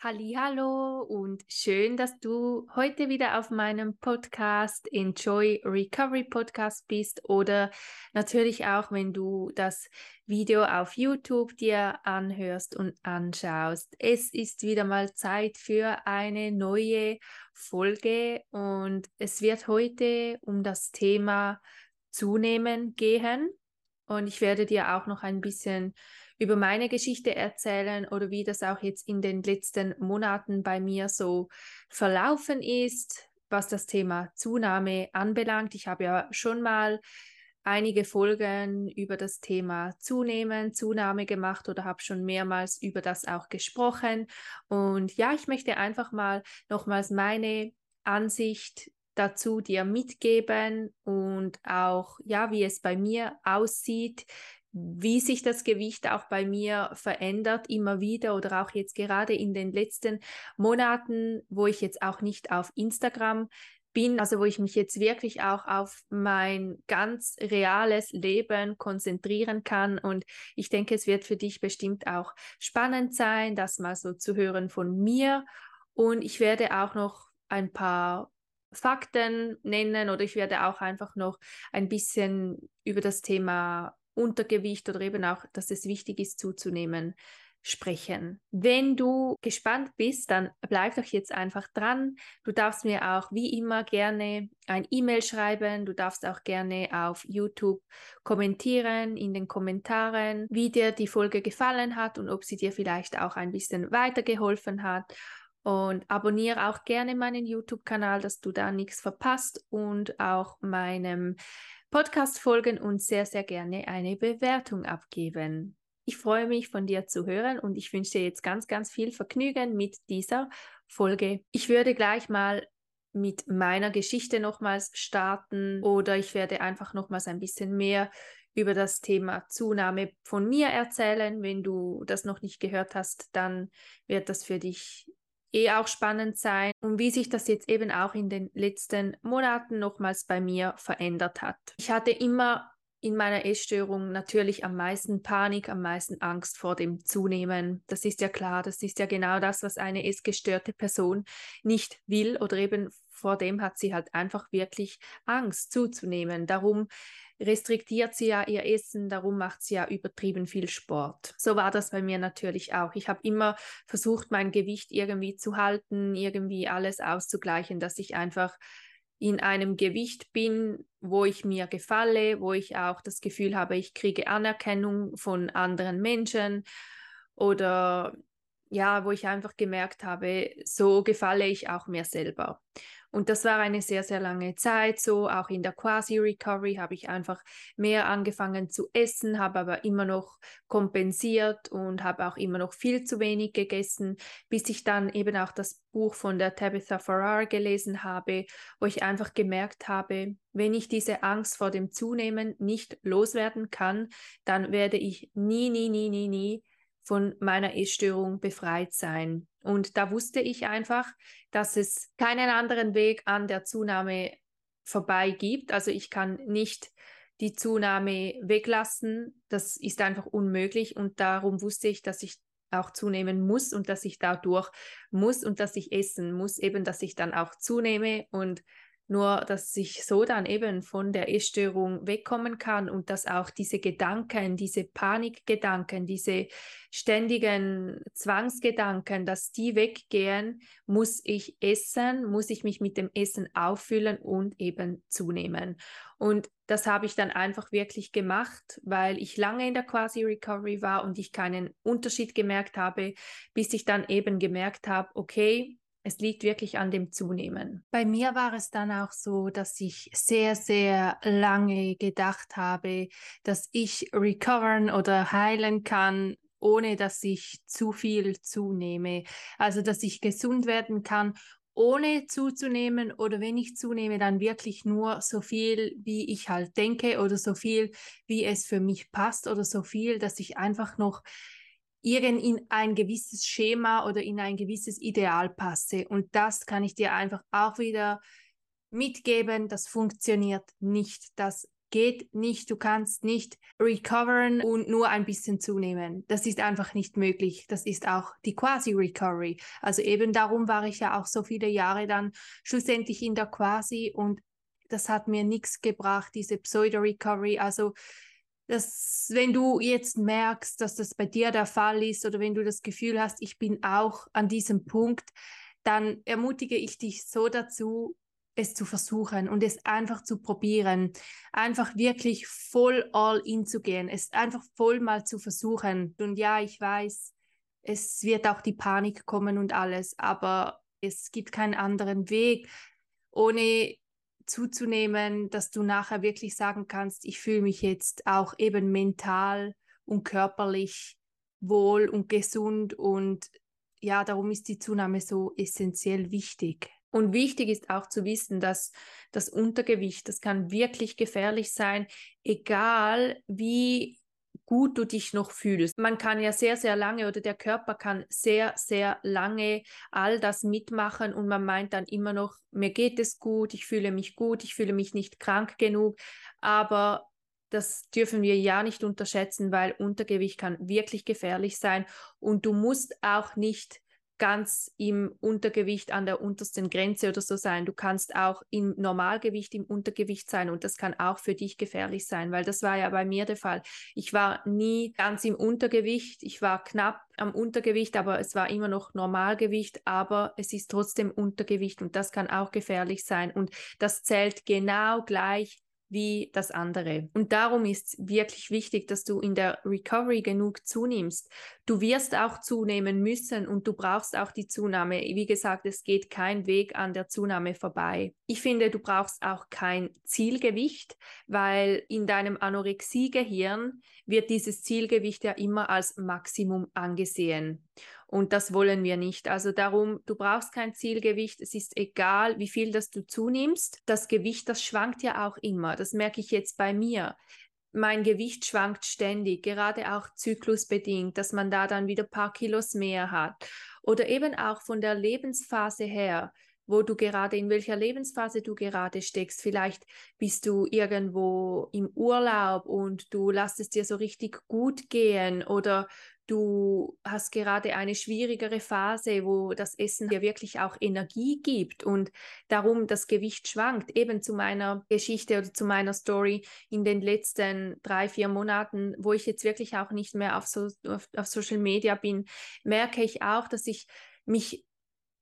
Hallo und schön, dass du heute wieder auf meinem Podcast Enjoy Recovery Podcast bist oder natürlich auch, wenn du das Video auf YouTube dir anhörst und anschaust. Es ist wieder mal Zeit für eine neue Folge und es wird heute um das Thema Zunehmen gehen und ich werde dir auch noch ein bisschen über meine Geschichte erzählen oder wie das auch jetzt in den letzten Monaten bei mir so verlaufen ist, was das Thema Zunahme anbelangt. Ich habe ja schon mal einige Folgen über das Thema Zunehmen, Zunahme gemacht oder habe schon mehrmals über das auch gesprochen. Und ja, ich möchte einfach mal nochmals meine Ansicht dazu dir mitgeben und auch ja, wie es bei mir aussieht, wie sich das Gewicht auch bei mir verändert, immer wieder oder auch jetzt gerade in den letzten Monaten, wo ich jetzt auch nicht auf Instagram bin, also wo ich mich jetzt wirklich auch auf mein ganz reales Leben konzentrieren kann. Und ich denke, es wird für dich bestimmt auch spannend sein, das mal so zu hören von mir. Und ich werde auch noch ein paar Fakten nennen oder ich werde auch einfach noch ein bisschen über das Thema Untergewicht oder eben auch, dass es wichtig ist zuzunehmen, sprechen. Wenn du gespannt bist, dann bleib doch jetzt einfach dran. Du darfst mir auch wie immer gerne ein E-Mail schreiben. Du darfst auch gerne auf YouTube kommentieren in den Kommentaren, wie dir die Folge gefallen hat und ob sie dir vielleicht auch ein bisschen weitergeholfen hat. Und abonniere auch gerne meinen YouTube-Kanal, dass du da nichts verpasst und auch meinem Podcast folgen und sehr, sehr gerne eine Bewertung abgeben. Ich freue mich von dir zu hören und ich wünsche dir jetzt ganz, ganz viel Vergnügen mit dieser Folge. Ich würde gleich mal mit meiner Geschichte nochmals starten oder ich werde einfach nochmals ein bisschen mehr über das Thema Zunahme von mir erzählen. Wenn du das noch nicht gehört hast, dann wird das für dich eh auch spannend sein und wie sich das jetzt eben auch in den letzten Monaten nochmals bei mir verändert hat. Ich hatte immer in meiner Essstörung natürlich am meisten Panik, am meisten Angst vor dem Zunehmen. Das ist ja klar, das ist ja genau das, was eine essgestörte Person nicht will oder eben vor dem hat sie halt einfach wirklich Angst zuzunehmen. Darum restriktiert sie ja ihr Essen, darum macht sie ja übertrieben viel Sport. So war das bei mir natürlich auch. Ich habe immer versucht, mein Gewicht irgendwie zu halten, irgendwie alles auszugleichen, dass ich einfach in einem Gewicht bin, wo ich mir gefalle, wo ich auch das Gefühl habe, ich kriege Anerkennung von anderen Menschen oder ja, wo ich einfach gemerkt habe, so gefalle ich auch mir selber. Und das war eine sehr, sehr lange Zeit so. Auch in der Quasi-Recovery habe ich einfach mehr angefangen zu essen, habe aber immer noch kompensiert und habe auch immer noch viel zu wenig gegessen, bis ich dann eben auch das Buch von der Tabitha Farrar gelesen habe, wo ich einfach gemerkt habe, wenn ich diese Angst vor dem Zunehmen nicht loswerden kann, dann werde ich nie, nie, nie, nie, nie von meiner Essstörung befreit sein. Und da wusste ich einfach, dass es keinen anderen Weg an der Zunahme vorbei gibt. Also ich kann nicht die Zunahme weglassen. Das ist einfach unmöglich. Und darum wusste ich, dass ich auch zunehmen muss und dass ich dadurch muss und dass ich essen muss, eben dass ich dann auch zunehme und nur, dass ich so dann eben von der Essstörung wegkommen kann und dass auch diese Gedanken, diese Panikgedanken, diese ständigen Zwangsgedanken, dass die weggehen, muss ich essen, muss ich mich mit dem Essen auffüllen und eben zunehmen. Und das habe ich dann einfach wirklich gemacht, weil ich lange in der Quasi-Recovery war und ich keinen Unterschied gemerkt habe, bis ich dann eben gemerkt habe, okay, es liegt wirklich an dem Zunehmen. Bei mir war es dann auch so, dass ich sehr, sehr lange gedacht habe, dass ich recovern oder heilen kann, ohne dass ich zu viel zunehme. Also, dass ich gesund werden kann, ohne zuzunehmen oder wenn ich zunehme, dann wirklich nur so viel, wie ich halt denke oder so viel, wie es für mich passt oder so viel, dass ich einfach noch irgend in ein gewisses Schema oder in ein gewisses Ideal passe. Und das kann ich dir einfach auch wieder mitgeben. Das funktioniert nicht. Das geht nicht. Du kannst nicht recoveren und nur ein bisschen zunehmen. Das ist einfach nicht möglich. Das ist auch die Quasi-Recovery. Also eben darum war ich ja auch so viele Jahre dann schlussendlich in der Quasi und das hat mir nichts gebracht, diese Pseudo-Recovery. Also dass wenn du jetzt merkst, dass das bei dir der Fall ist oder wenn du das Gefühl hast, ich bin auch an diesem Punkt, dann ermutige ich dich so dazu, es zu versuchen und es einfach zu probieren, einfach wirklich voll all in zu gehen, es einfach voll mal zu versuchen. Und ja, ich weiß, es wird auch die Panik kommen und alles, aber es gibt keinen anderen Weg, ohne zuzunehmen, dass du nachher wirklich sagen kannst, ich fühle mich jetzt auch eben mental und körperlich wohl und gesund und ja, darum ist die Zunahme so essentiell wichtig. Und wichtig ist auch zu wissen, dass das Untergewicht, das kann wirklich gefährlich sein, egal wie gut du dich noch fühlst. Man kann ja sehr, sehr lange oder der Körper kann sehr, sehr lange all das mitmachen und man meint dann immer noch, mir geht es gut, ich fühle mich gut, ich fühle mich nicht krank genug. Aber das dürfen wir ja nicht unterschätzen, weil Untergewicht kann wirklich gefährlich sein und du musst auch nicht ganz im Untergewicht an der untersten Grenze oder so sein. Du kannst auch im Normalgewicht im Untergewicht sein und das kann auch für dich gefährlich sein, weil das war ja bei mir der Fall. Ich war nie ganz im Untergewicht, ich war knapp am Untergewicht, aber es war immer noch Normalgewicht, aber es ist trotzdem Untergewicht und das kann auch gefährlich sein und das zählt genau gleich wie das andere. Und darum ist wirklich wichtig, dass du in der Recovery genug zunimmst. Du wirst auch zunehmen müssen und du brauchst auch die Zunahme. Wie gesagt, es geht kein Weg an der Zunahme vorbei. Ich finde, du brauchst auch kein Zielgewicht, weil in deinem Anorexie-Gehirn wird dieses Zielgewicht ja immer als Maximum angesehen. Und das wollen wir nicht. Also darum, du brauchst kein Zielgewicht. Es ist egal, wie viel das du zunimmst. Das Gewicht, das schwankt ja auch immer. Das merke ich jetzt bei mir. Mein Gewicht schwankt ständig, gerade auch zyklusbedingt, dass man da dann wieder ein paar Kilos mehr hat. Oder eben auch von der Lebensphase her wo du gerade, in welcher Lebensphase du gerade steckst. Vielleicht bist du irgendwo im Urlaub und du lässt es dir so richtig gut gehen oder du hast gerade eine schwierigere Phase, wo das Essen dir wirklich auch Energie gibt und darum das Gewicht schwankt. Eben zu meiner Geschichte oder zu meiner Story in den letzten drei, vier Monaten, wo ich jetzt wirklich auch nicht mehr auf, so, auf, auf Social Media bin, merke ich auch, dass ich mich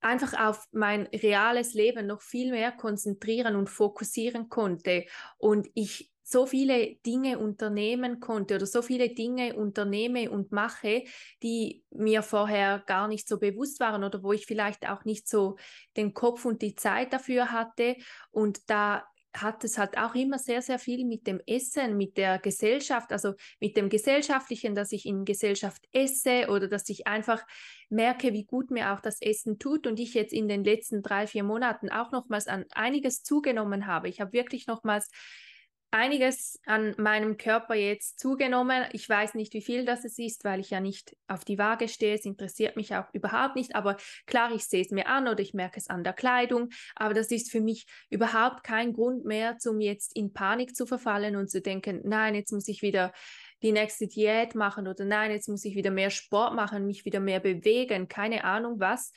einfach auf mein reales Leben noch viel mehr konzentrieren und fokussieren konnte und ich so viele Dinge unternehmen konnte oder so viele Dinge unternehme und mache, die mir vorher gar nicht so bewusst waren oder wo ich vielleicht auch nicht so den Kopf und die Zeit dafür hatte. Und da hat es halt auch immer sehr, sehr viel mit dem Essen, mit der Gesellschaft, also mit dem Gesellschaftlichen, dass ich in Gesellschaft esse oder dass ich einfach merke, wie gut mir auch das Essen tut und ich jetzt in den letzten drei, vier Monaten auch nochmals an einiges zugenommen habe. Ich habe wirklich nochmals einiges an meinem Körper jetzt zugenommen. Ich weiß nicht, wie viel das es ist, weil ich ja nicht auf die Waage stehe. Es interessiert mich auch überhaupt nicht. Aber klar, ich sehe es mir an oder ich merke es an der Kleidung. Aber das ist für mich überhaupt kein Grund mehr, um jetzt in Panik zu verfallen und zu denken, nein, jetzt muss ich wieder die nächste Diät machen oder nein, jetzt muss ich wieder mehr Sport machen, mich wieder mehr bewegen, keine Ahnung was.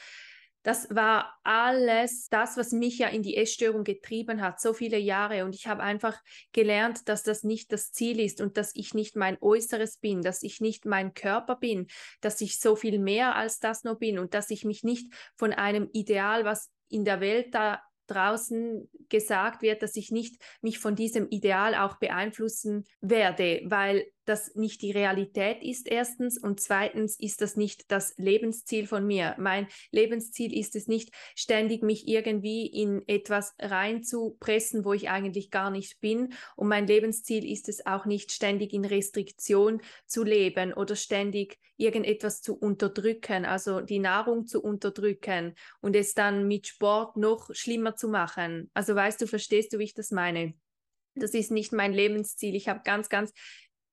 Das war alles das, was mich ja in die Essstörung getrieben hat, so viele Jahre. Und ich habe einfach gelernt, dass das nicht das Ziel ist und dass ich nicht mein Äußeres bin, dass ich nicht mein Körper bin, dass ich so viel mehr als das nur bin und dass ich mich nicht von einem Ideal, was in der Welt da draußen gesagt wird, dass ich nicht mich von diesem Ideal auch beeinflussen werde, weil das nicht die Realität ist, erstens. Und zweitens ist das nicht das Lebensziel von mir. Mein Lebensziel ist es nicht, ständig mich irgendwie in etwas reinzupressen, wo ich eigentlich gar nicht bin. Und mein Lebensziel ist es auch nicht, ständig in Restriktion zu leben oder ständig irgendetwas zu unterdrücken, also die Nahrung zu unterdrücken und es dann mit Sport noch schlimmer zu machen. Also weißt du, verstehst du, wie ich das meine? Das ist nicht mein Lebensziel. Ich habe ganz, ganz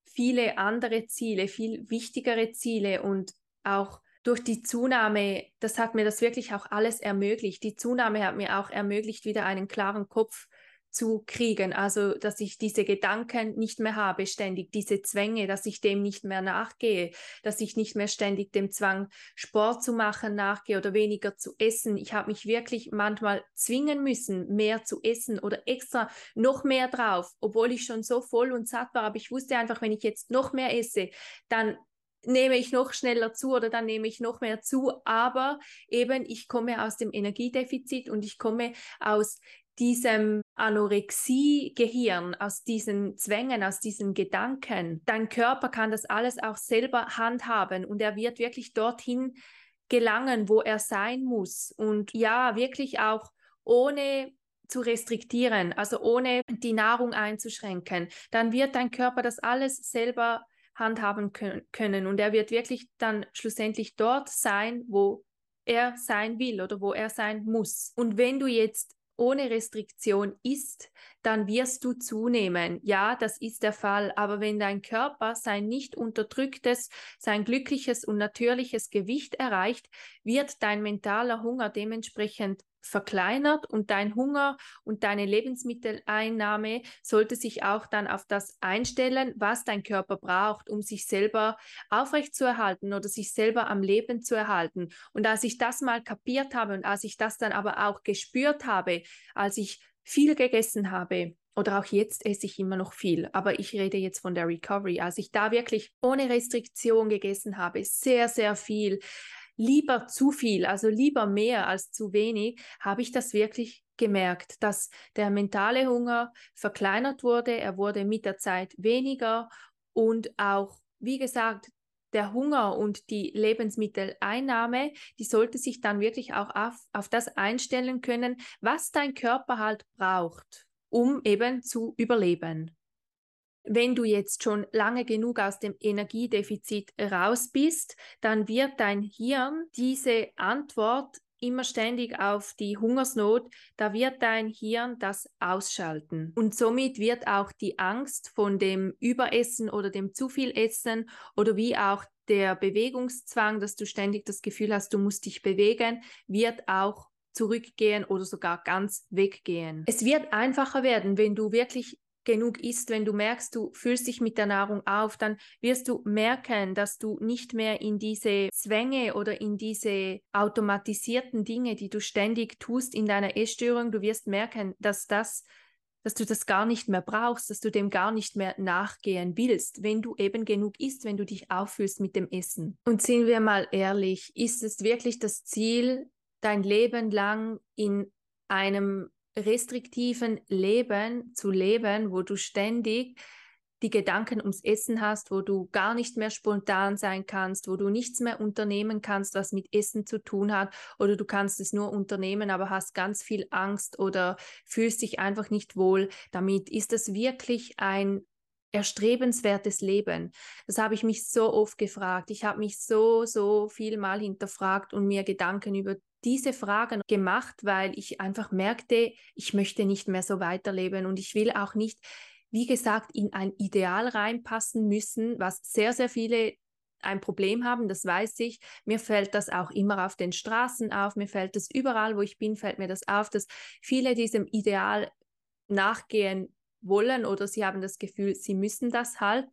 viele andere Ziele, viel wichtigere Ziele und auch durch die Zunahme, das hat mir das wirklich auch alles ermöglicht. Die Zunahme hat mir auch ermöglicht, wieder einen klaren Kopf zu kriegen. Also, dass ich diese Gedanken nicht mehr habe, ständig diese Zwänge, dass ich dem nicht mehr nachgehe, dass ich nicht mehr ständig dem Zwang, Sport zu machen, nachgehe oder weniger zu essen. Ich habe mich wirklich manchmal zwingen müssen, mehr zu essen oder extra noch mehr drauf, obwohl ich schon so voll und satt war. Aber ich wusste einfach, wenn ich jetzt noch mehr esse, dann nehme ich noch schneller zu oder dann nehme ich noch mehr zu. Aber eben, ich komme aus dem Energiedefizit und ich komme aus diesem Anorexie-Gehirn, aus diesen Zwängen, aus diesen Gedanken. Dein Körper kann das alles auch selber handhaben und er wird wirklich dorthin gelangen, wo er sein muss. Und ja, wirklich auch ohne zu restriktieren, also ohne die Nahrung einzuschränken, dann wird dein Körper das alles selber handhaben können und er wird wirklich dann schlussendlich dort sein, wo er sein will oder wo er sein muss. Und wenn du jetzt ohne Restriktion isst, dann wirst du zunehmen. Ja, das ist der Fall. Aber wenn dein Körper sein nicht unterdrücktes, sein glückliches und natürliches Gewicht erreicht, wird dein mentaler Hunger dementsprechend verkleinert und dein Hunger und deine Lebensmitteleinnahme sollte sich auch dann auf das einstellen, was dein Körper braucht, um sich selber aufrechtzuerhalten oder sich selber am Leben zu erhalten. Und als ich das mal kapiert habe und als ich das dann aber auch gespürt habe, als ich viel gegessen habe, oder auch jetzt esse ich immer noch viel, aber ich rede jetzt von der Recovery. Als ich da wirklich ohne Restriktion gegessen habe, sehr, sehr viel, lieber zu viel, also lieber mehr als zu wenig, habe ich das wirklich gemerkt, dass der mentale Hunger verkleinert wurde, er wurde mit der Zeit weniger. Und auch, wie gesagt, der Hunger und die Lebensmitteleinnahme, die sollte sich dann wirklich auch auf, auf das einstellen können, was dein Körper halt braucht, um eben zu überleben. Wenn du jetzt schon lange genug aus dem Energiedefizit raus bist, dann wird dein Hirn diese Antwort immer ständig auf die Hungersnot, da wird dein Hirn das ausschalten. Und somit wird auch die Angst von dem Überessen oder dem zu viel Essen oder wie auch der Bewegungszwang, dass du ständig das Gefühl hast, du musst dich bewegen, wird auch zurückgehen oder sogar ganz weggehen. Es wird einfacher werden, wenn du wirklich genug isst, wenn du merkst, du fühlst dich mit der Nahrung auf, dann wirst du merken, dass du nicht mehr in diese Zwänge oder in diese automatisierten Dinge, die du ständig tust in deiner Essstörung, du wirst merken, dass das dass du das gar nicht mehr brauchst, dass du dem gar nicht mehr nachgehen willst, wenn du eben genug isst, wenn du dich auffühlst mit dem Essen. Und sind wir mal ehrlich, ist es wirklich das Ziel, dein Leben lang in einem restriktiven Leben zu leben, wo du ständig die Gedanken ums Essen hast, wo du gar nicht mehr spontan sein kannst, wo du nichts mehr unternehmen kannst, was mit Essen zu tun hat, oder du kannst es nur unternehmen, aber hast ganz viel Angst oder fühlst dich einfach nicht wohl damit. Ist das wirklich ein erstrebenswertes Leben? Das habe ich mich so oft gefragt. Ich habe mich so, so viel mal hinterfragt und mir Gedanken über diese Fragen gemacht, weil ich einfach merkte, ich möchte nicht mehr so weiterleben und ich will auch nicht, wie gesagt, in ein Ideal reinpassen müssen, was sehr, sehr viele ein Problem haben, das weiß ich. Mir fällt das auch immer auf den Straßen auf, mir fällt das überall, wo ich bin, fällt mir das auf, dass viele diesem Ideal nachgehen wollen oder sie haben das Gefühl, sie müssen das halt.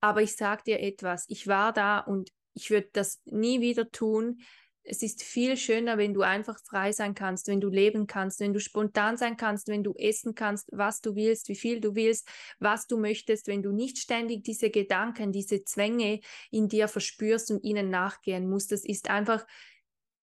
Aber ich sage dir etwas, ich war da und ich würde das nie wieder tun, es ist viel schöner, wenn du einfach frei sein kannst, wenn du leben kannst, wenn du spontan sein kannst, wenn du essen kannst, was du willst, wie viel du willst, was du möchtest, wenn du nicht ständig diese Gedanken, diese Zwänge in dir verspürst und ihnen nachgehen musst. Das ist einfach,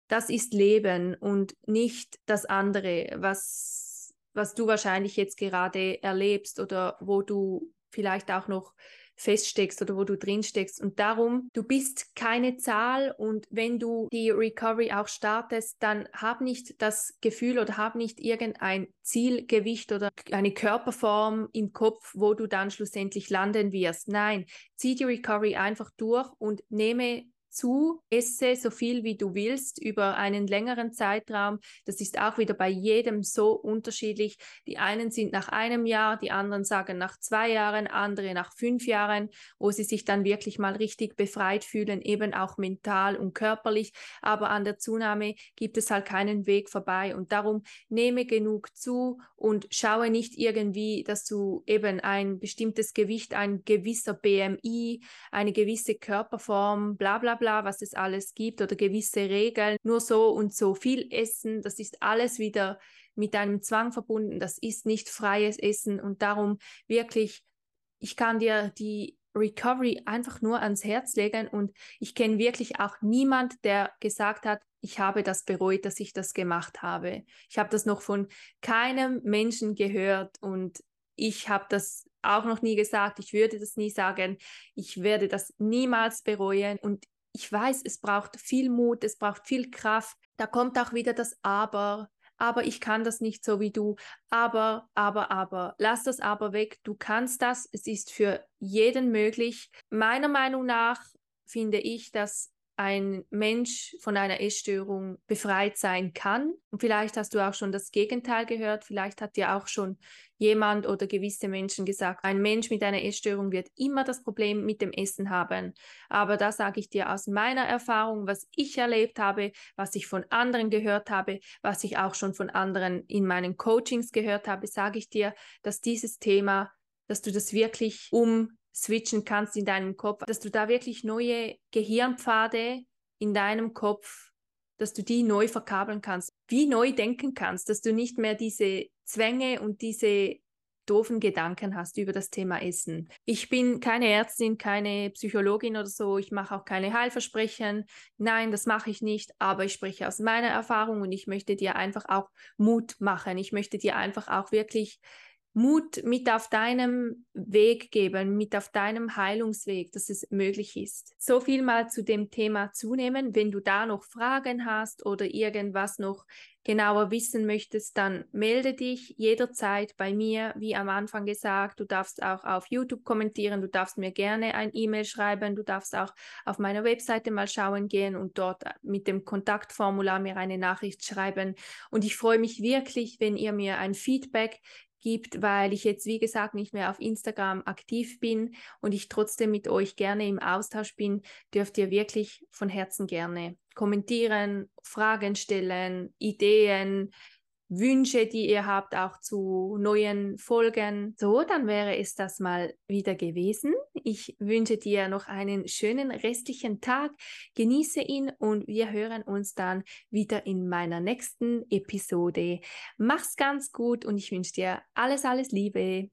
das ist Leben und nicht das andere, was, was du wahrscheinlich jetzt gerade erlebst oder wo du vielleicht auch noch feststeckst oder wo du drin steckst. Und darum, du bist keine Zahl und wenn du die Recovery auch startest, dann hab nicht das Gefühl oder hab nicht irgendein Zielgewicht oder eine Körperform im Kopf, wo du dann schlussendlich landen wirst. Nein, zieh die Recovery einfach durch und nehme zu, esse so viel wie du willst über einen längeren Zeitraum. Das ist auch wieder bei jedem so unterschiedlich. Die einen sind nach einem Jahr, die anderen sagen nach zwei Jahren, andere nach fünf Jahren, wo sie sich dann wirklich mal richtig befreit fühlen, eben auch mental und körperlich. Aber an der Zunahme gibt es halt keinen Weg vorbei. Und darum nehme genug zu und schaue nicht irgendwie, dass du eben ein bestimmtes Gewicht, ein gewisser BMI, eine gewisse Körperform, bla bla bla, was es alles gibt oder gewisse Regeln, nur so und so viel essen, das ist alles wieder mit einem Zwang verbunden, das ist nicht freies Essen und darum wirklich, ich kann dir die Recovery einfach nur ans Herz legen und ich kenne wirklich auch niemand, der gesagt hat, ich habe das bereut, dass ich das gemacht habe. Ich habe das noch von keinem Menschen gehört und ich habe das auch noch nie gesagt. Ich würde das nie sagen. Ich werde das niemals bereuen und ich weiß, es braucht viel Mut, es braucht viel Kraft. Da kommt auch wieder das Aber aber ich kann das nicht so wie du. Aber, aber, aber, lass das aber weg. Du kannst das. Es ist für jeden möglich. Meiner Meinung nach finde ich, dass ein Mensch von einer Essstörung befreit sein kann. Und vielleicht hast du auch schon das Gegenteil gehört. Vielleicht hat dir auch schon jemand oder gewisse Menschen gesagt, ein Mensch mit einer Essstörung wird immer das Problem mit dem Essen haben. Aber da sage ich dir aus meiner Erfahrung, was ich erlebt habe, was ich von anderen gehört habe, was ich auch schon von anderen in meinen Coachings gehört habe, sage ich dir, dass dieses Thema, dass du das wirklich um switchen kannst in deinem Kopf, dass du da wirklich neue Gehirnpfade in deinem Kopf, dass du die neu verkabeln kannst, wie neu denken kannst, dass du nicht mehr diese Zwänge und diese doofen Gedanken hast über das Thema Essen. Ich bin keine Ärztin, keine Psychologin oder so, ich mache auch keine Heilversprechen. Nein, das mache ich nicht, aber ich spreche aus meiner Erfahrung und ich möchte dir einfach auch Mut machen. Ich möchte dir einfach auch wirklich Mut mit auf deinem Weg geben, mit auf deinem Heilungsweg, dass es möglich ist. So viel mal zu dem Thema zunehmen. Wenn du da noch Fragen hast oder irgendwas noch genauer wissen möchtest, dann melde dich jederzeit bei mir, wie am Anfang gesagt. Du darfst auch auf YouTube kommentieren, du darfst mir gerne ein E-Mail schreiben, du darfst auch auf meiner Webseite mal schauen gehen und dort mit dem Kontaktformular mir eine Nachricht schreiben. Und ich freue mich wirklich, wenn ihr mir ein Feedback gibt, weil ich jetzt, wie gesagt, nicht mehr auf Instagram aktiv bin und ich trotzdem mit euch gerne im Austausch bin, dürft ihr wirklich von Herzen gerne kommentieren, Fragen stellen, Ideen, Wünsche, die ihr habt, auch zu neuen Folgen. So, dann wäre es das mal wieder gewesen. Ich wünsche dir noch einen schönen restlichen Tag. Genieße ihn und wir hören uns dann wieder in meiner nächsten Episode. Mach's ganz gut und ich wünsche dir alles, alles Liebe.